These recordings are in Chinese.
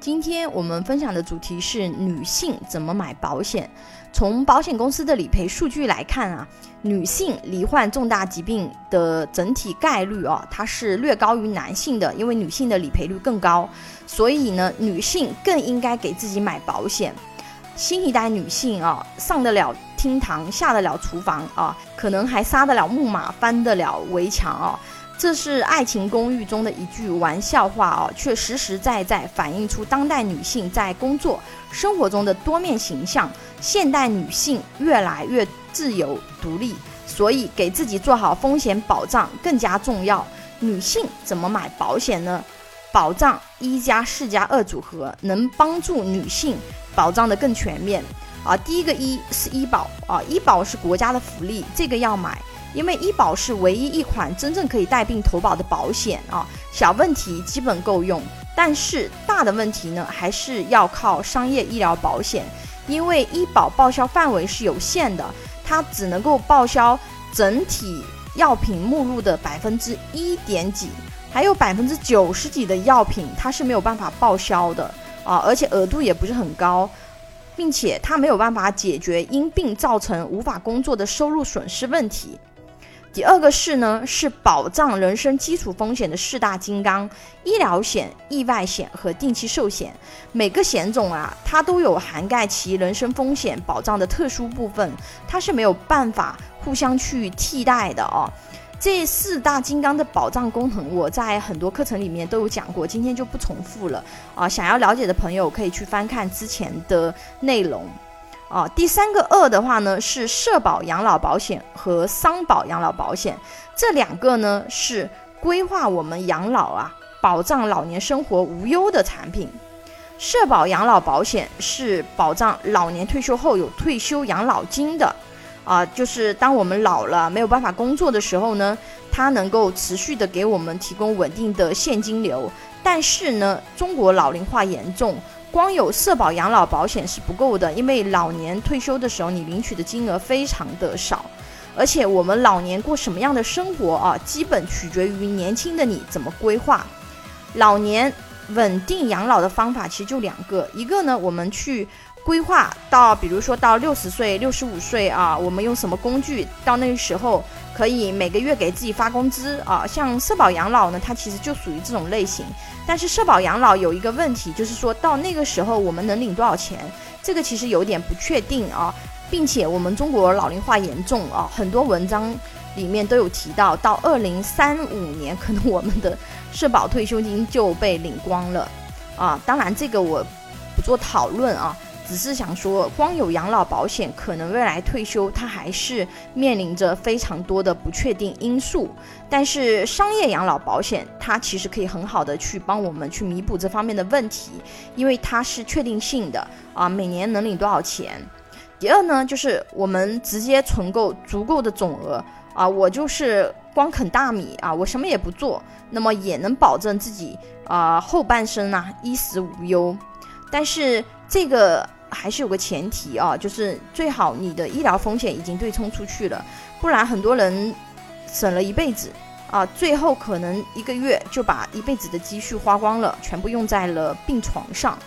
今天我们分享的主题是女性怎么买保险。从保险公司的理赔数据来看啊，女性罹患重大疾病的整体概率啊，它是略高于男性的，因为女性的理赔率更高，所以呢，女性更应该给自己买保险。新一代女性啊，上得了厅堂，下得了厨房啊，可能还杀得了木马，翻得了围墙啊。这是《爱情公寓》中的一句玩笑话啊，却实实在在反映出当代女性在工作生活中的多面形象。现代女性越来越自由独立，所以给自己做好风险保障更加重要。女性怎么买保险呢？保障一加四加二组合能帮助女性保障的更全面啊。第一个一是医保啊，医保是国家的福利，这个要买。因为医保是唯一一款真正可以带病投保的保险啊，小问题基本够用，但是大的问题呢，还是要靠商业医疗保险，因为医保报销范围是有限的，它只能够报销整体药品目录的百分之一点几，还有百分之九十几的药品它是没有办法报销的啊，而且额度也不是很高，并且它没有办法解决因病造成无法工作的收入损失问题。第二个是呢，是保障人身基础风险的四大金刚：医疗险、意外险和定期寿险。每个险种啊，它都有涵盖其人身风险保障的特殊部分，它是没有办法互相去替代的哦。这四大金刚的保障功能，我在很多课程里面都有讲过，今天就不重复了啊。想要了解的朋友可以去翻看之前的内容。啊，第三个二的话呢，是社保养老保险和商保养老保险，这两个呢是规划我们养老啊，保障老年生活无忧的产品。社保养老保险是保障老年退休后有退休养老金的，啊，就是当我们老了没有办法工作的时候呢，它能够持续的给我们提供稳定的现金流。但是呢，中国老龄化严重。光有社保养老保险是不够的，因为老年退休的时候你领取的金额非常的少，而且我们老年过什么样的生活啊，基本取决于年轻的你怎么规划。老年稳定养老的方法其实就两个，一个呢，我们去。规划到，比如说到六十岁、六十五岁啊，我们用什么工具？到那个时候可以每个月给自己发工资啊。像社保养老呢，它其实就属于这种类型。但是社保养老有一个问题，就是说到那个时候我们能领多少钱？这个其实有点不确定啊，并且我们中国老龄化严重啊，很多文章里面都有提到，到二零三五年可能我们的社保退休金就被领光了啊。当然这个我不做讨论啊。只是想说，光有养老保险，可能未来退休它还是面临着非常多的不确定因素。但是商业养老保险，它其实可以很好的去帮我们去弥补这方面的问题，因为它是确定性的啊，每年能领多少钱。第二呢，就是我们直接存够足够的总额啊，我就是光啃大米啊，我什么也不做，那么也能保证自己啊后半生啊衣食无忧。但是这个。还是有个前提啊，就是最好你的医疗风险已经对冲出去了，不然很多人省了一辈子啊，最后可能一个月就把一辈子的积蓄花光了，全部用在了病床上。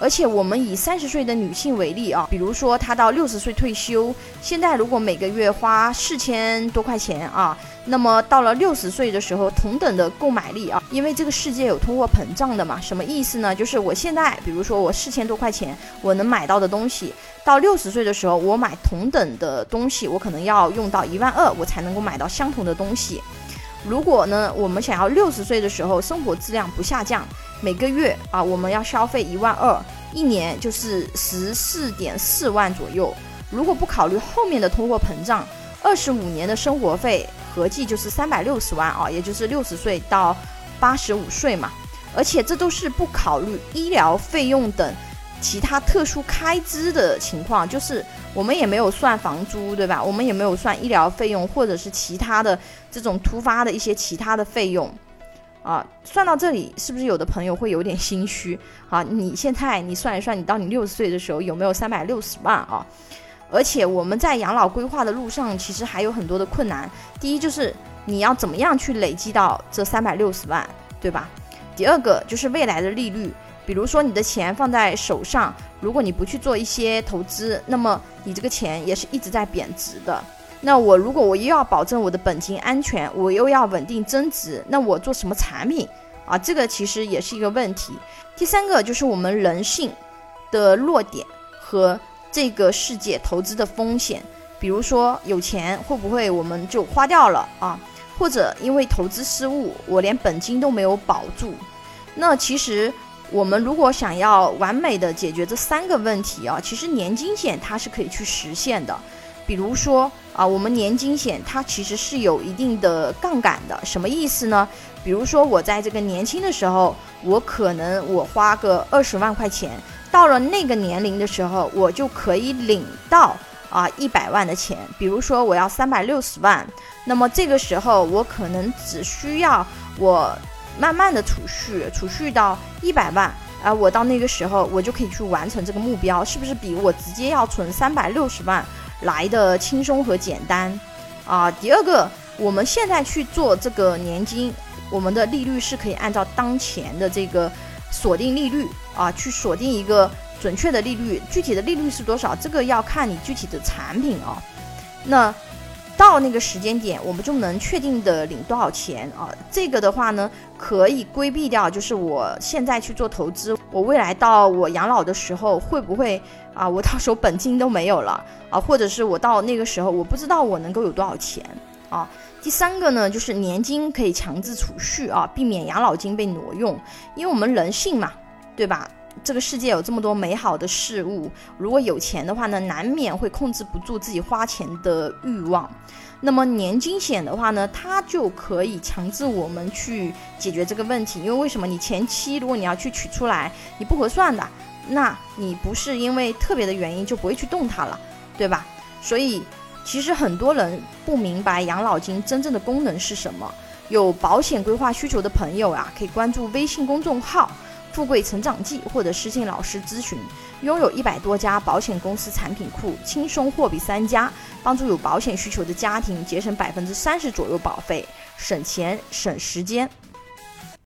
而且我们以三十岁的女性为例啊，比如说她到六十岁退休，现在如果每个月花四千多块钱啊，那么到了六十岁的时候，同等的购买力啊，因为这个世界有通货膨胀的嘛，什么意思呢？就是我现在，比如说我四千多块钱我能买到的东西，到六十岁的时候，我买同等的东西，我可能要用到一万二，我才能够买到相同的东西。如果呢，我们想要六十岁的时候生活质量不下降。每个月啊，我们要消费一万二，一年就是十四点四万左右。如果不考虑后面的通货膨胀，二十五年的生活费合计就是三百六十万啊，也就是六十岁到八十五岁嘛。而且这都是不考虑医疗费用等其他特殊开支的情况，就是我们也没有算房租，对吧？我们也没有算医疗费用或者是其他的这种突发的一些其他的费用。啊，算到这里，是不是有的朋友会有点心虚？啊，你现在你算一算，你到你六十岁的时候有没有三百六十万啊？而且我们在养老规划的路上，其实还有很多的困难。第一就是你要怎么样去累积到这三百六十万，对吧？第二个就是未来的利率，比如说你的钱放在手上，如果你不去做一些投资，那么你这个钱也是一直在贬值的。那我如果我又要保证我的本金安全，我又要稳定增值，那我做什么产品啊？这个其实也是一个问题。第三个就是我们人性的弱点和这个世界投资的风险，比如说有钱会不会我们就花掉了啊？或者因为投资失误，我连本金都没有保住。那其实。我们如果想要完美的解决这三个问题啊，其实年金险它是可以去实现的。比如说啊，我们年金险它其实是有一定的杠杆的，什么意思呢？比如说我在这个年轻的时候，我可能我花个二十万块钱，到了那个年龄的时候，我就可以领到啊一百万的钱。比如说我要三百六十万，那么这个时候我可能只需要我。慢慢的储蓄，储蓄到一百万，啊，我到那个时候我就可以去完成这个目标，是不是比我直接要存三百六十万来的轻松和简单？啊，第二个，我们现在去做这个年金，我们的利率是可以按照当前的这个锁定利率啊，去锁定一个准确的利率，具体的利率是多少，这个要看你具体的产品啊，那。到那个时间点，我们就能确定的领多少钱啊？这个的话呢，可以规避掉，就是我现在去做投资，我未来到我养老的时候会不会啊？我到时候本金都没有了啊？或者是我到那个时候，我不知道我能够有多少钱啊？第三个呢，就是年金可以强制储蓄啊，避免养老金被挪用，因为我们人性嘛，对吧？这个世界有这么多美好的事物，如果有钱的话呢，难免会控制不住自己花钱的欲望。那么年金险的话呢，它就可以强制我们去解决这个问题。因为为什么？你前期如果你要去取出来，你不合算的，那你不是因为特别的原因就不会去动它了，对吧？所以其实很多人不明白养老金真正的功能是什么。有保险规划需求的朋友啊，可以关注微信公众号。富贵成长记，或者私信老师咨询。拥有一百多家保险公司产品库，轻松货比三家，帮助有保险需求的家庭节省百分之三十左右保费，省钱省时间。